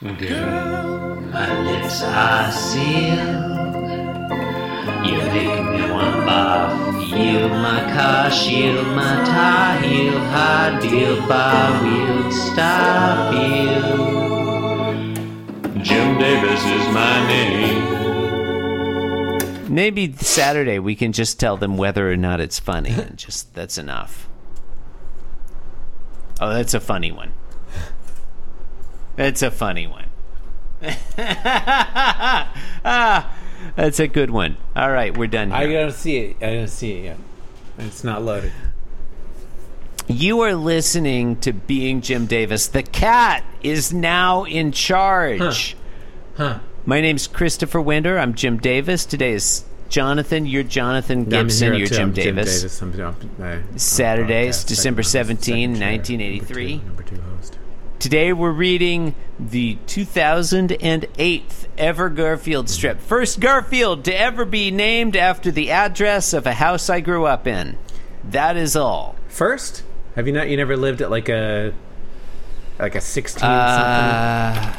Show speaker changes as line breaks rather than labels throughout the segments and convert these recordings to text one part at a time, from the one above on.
Girl, my lips are sealed. You make me want barf. Yield my car, shield my tie, heel, high deal, bar wheel, stop you. Jim Davis is my name.
Maybe Saturday we can just tell them whether or not it's funny, and just that's enough. Oh, that's a funny one. That's a funny one. ah, that's a good one. All right, we're done here.
I don't see it. I don't see it yet. It's not loaded.
You are listening to Being Jim Davis. The cat is now in charge.
Huh.
My name's Christopher Winder. I'm Jim Davis. Today is Jonathan. You're Jonathan Gibson. You're. Jim
I'm
Davis.
Jim Davis. I'm, I, I'm
Saturdays,
broadcast,
December
second host,
17,
second chair,
1983.
Number two, number two host.
Today we're reading the 2008th ever Garfield strip. First Garfield to ever be named after the address of a house I grew up in. That is all.
First, have you not? You never lived at like a like a sixteen
Uh,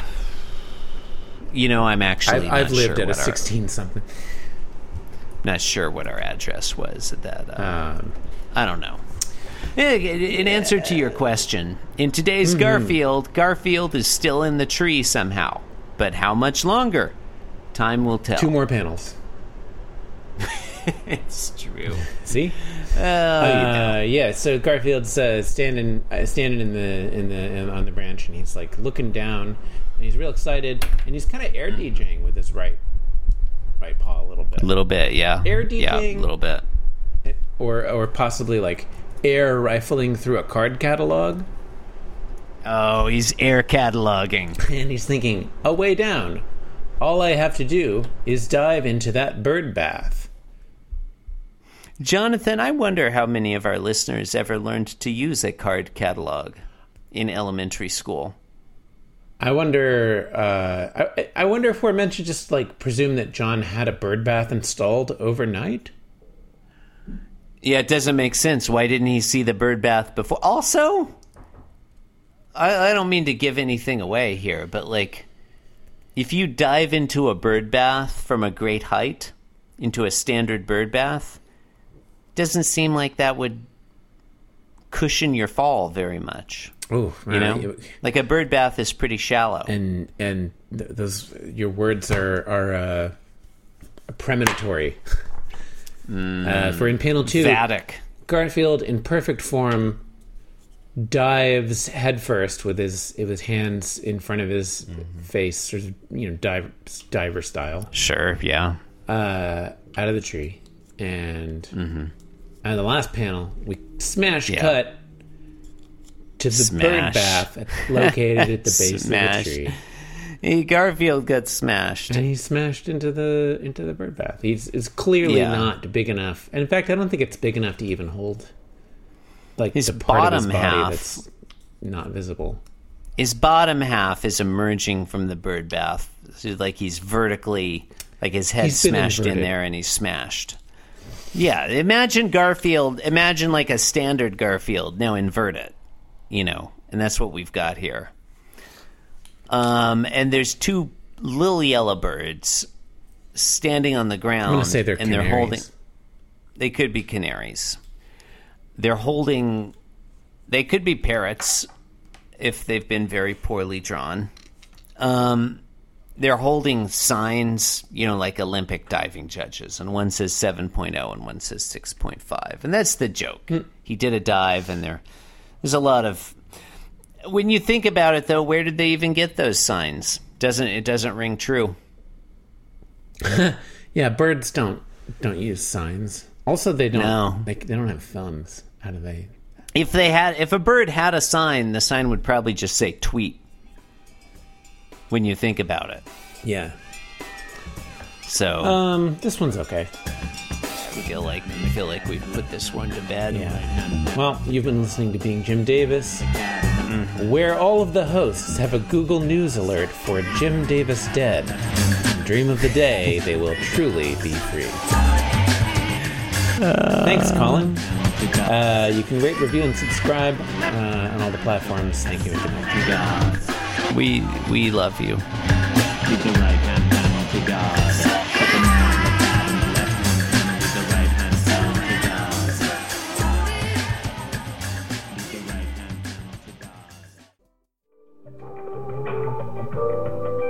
you know, I'm actually.
I've, I've lived
sure
at a
what our-
sixteen something.
not sure what our address was at that. Uh,
Um,
I don't know. Eh, In answer to your question, in today's
Mm-hmm.
Garfield, Garfield is still in the tree somehow. But how much longer? Time will tell.
two more panels.
It's true.
See?
Uh,
Uh, yeah. So Garfield's uh, standing, uh, standing in the in the in, on the branch, and he's like looking down, and he's real excited, and he's kind of air DJing with his right right paw a little bit,
a little bit, yeah.
Air
Yeah, a little bit.
or or possibly like air rifling through a card catalog,
Oh, he's air cataloging.
and he's thinking, a way down. All I have to do is dive into that bird bath.
Jonathan, I wonder how many of our listeners ever learned to use a card catalog in elementary school.
I wonder. Uh, I, I wonder if we're meant to just like presume that John had a bird bath installed overnight.
Yeah, it doesn't make sense. Why didn't he see the bird bath before? Also, I, I don't mean to give anything away here, but like, if you dive into a bird bath from a great height, into a standard bird bath, doesn't seem like that would cushion your fall very much.
Oh,
You know, like a bird bath is pretty shallow.
and and th- those your words are are uh, premonitory. Uh, for in panel two,
Vatic.
Garfield in perfect form dives headfirst with his with his hands in front of his face, sort of you know diver diver style,
Sure, yeah.
uh, out of the tree, and and the last panel we smash
Yeah.
cut to the
Smash.
bird bath located at the base of the tree.
Hey, Garfield gets smashed.
and he's smashed into the into the bird bath. He's is clearly
Yeah.
not big enough. And in fact, I don't think it's big enough to even hold like
His
the part of his
bottom
body
half.
that's not visible.
His bottom half is emerging from the bird bath. So like he's vertically, like his head smashed in there and he's smashed. Yeah, imagine Garfield. Imagine like a standard Garfield. Now invert it, you know, and that's what we've got here. Um, and there's two little yellow birds standing on the ground.
I'm gonna say they're
and they're
canaries.
holding. They could be canaries. They're holding. They could be parrots if they've been very poorly drawn. Um, they're holding signs, you know, like Olympic diving judges, and one says 7.0 and one says 6.5. And that's the joke. He did a dive, and there, there's a lot of. When you think about it, though, where did they even get those signs? Doesn't it doesn't ring true?
Yeah, birds don't don't use signs. Also, they don't.
No.
They, they don't have thumbs. How do they?
If they had, if a bird had a sign, the sign would probably just say "tweet." When you think about it,
Yeah.
so
Um, this one's okay.
I feel like I feel like we put this one to bed.
Yeah. Well, you've been listening to Being Jim Davis, where all of the hosts have a Google News alert for Jim Davis dead. Dream of the day they will truly be free. Thanks, Colin. Uh, you can rate, review, and subscribe uh, on all the platforms. Thank you. and good night.
We we love you.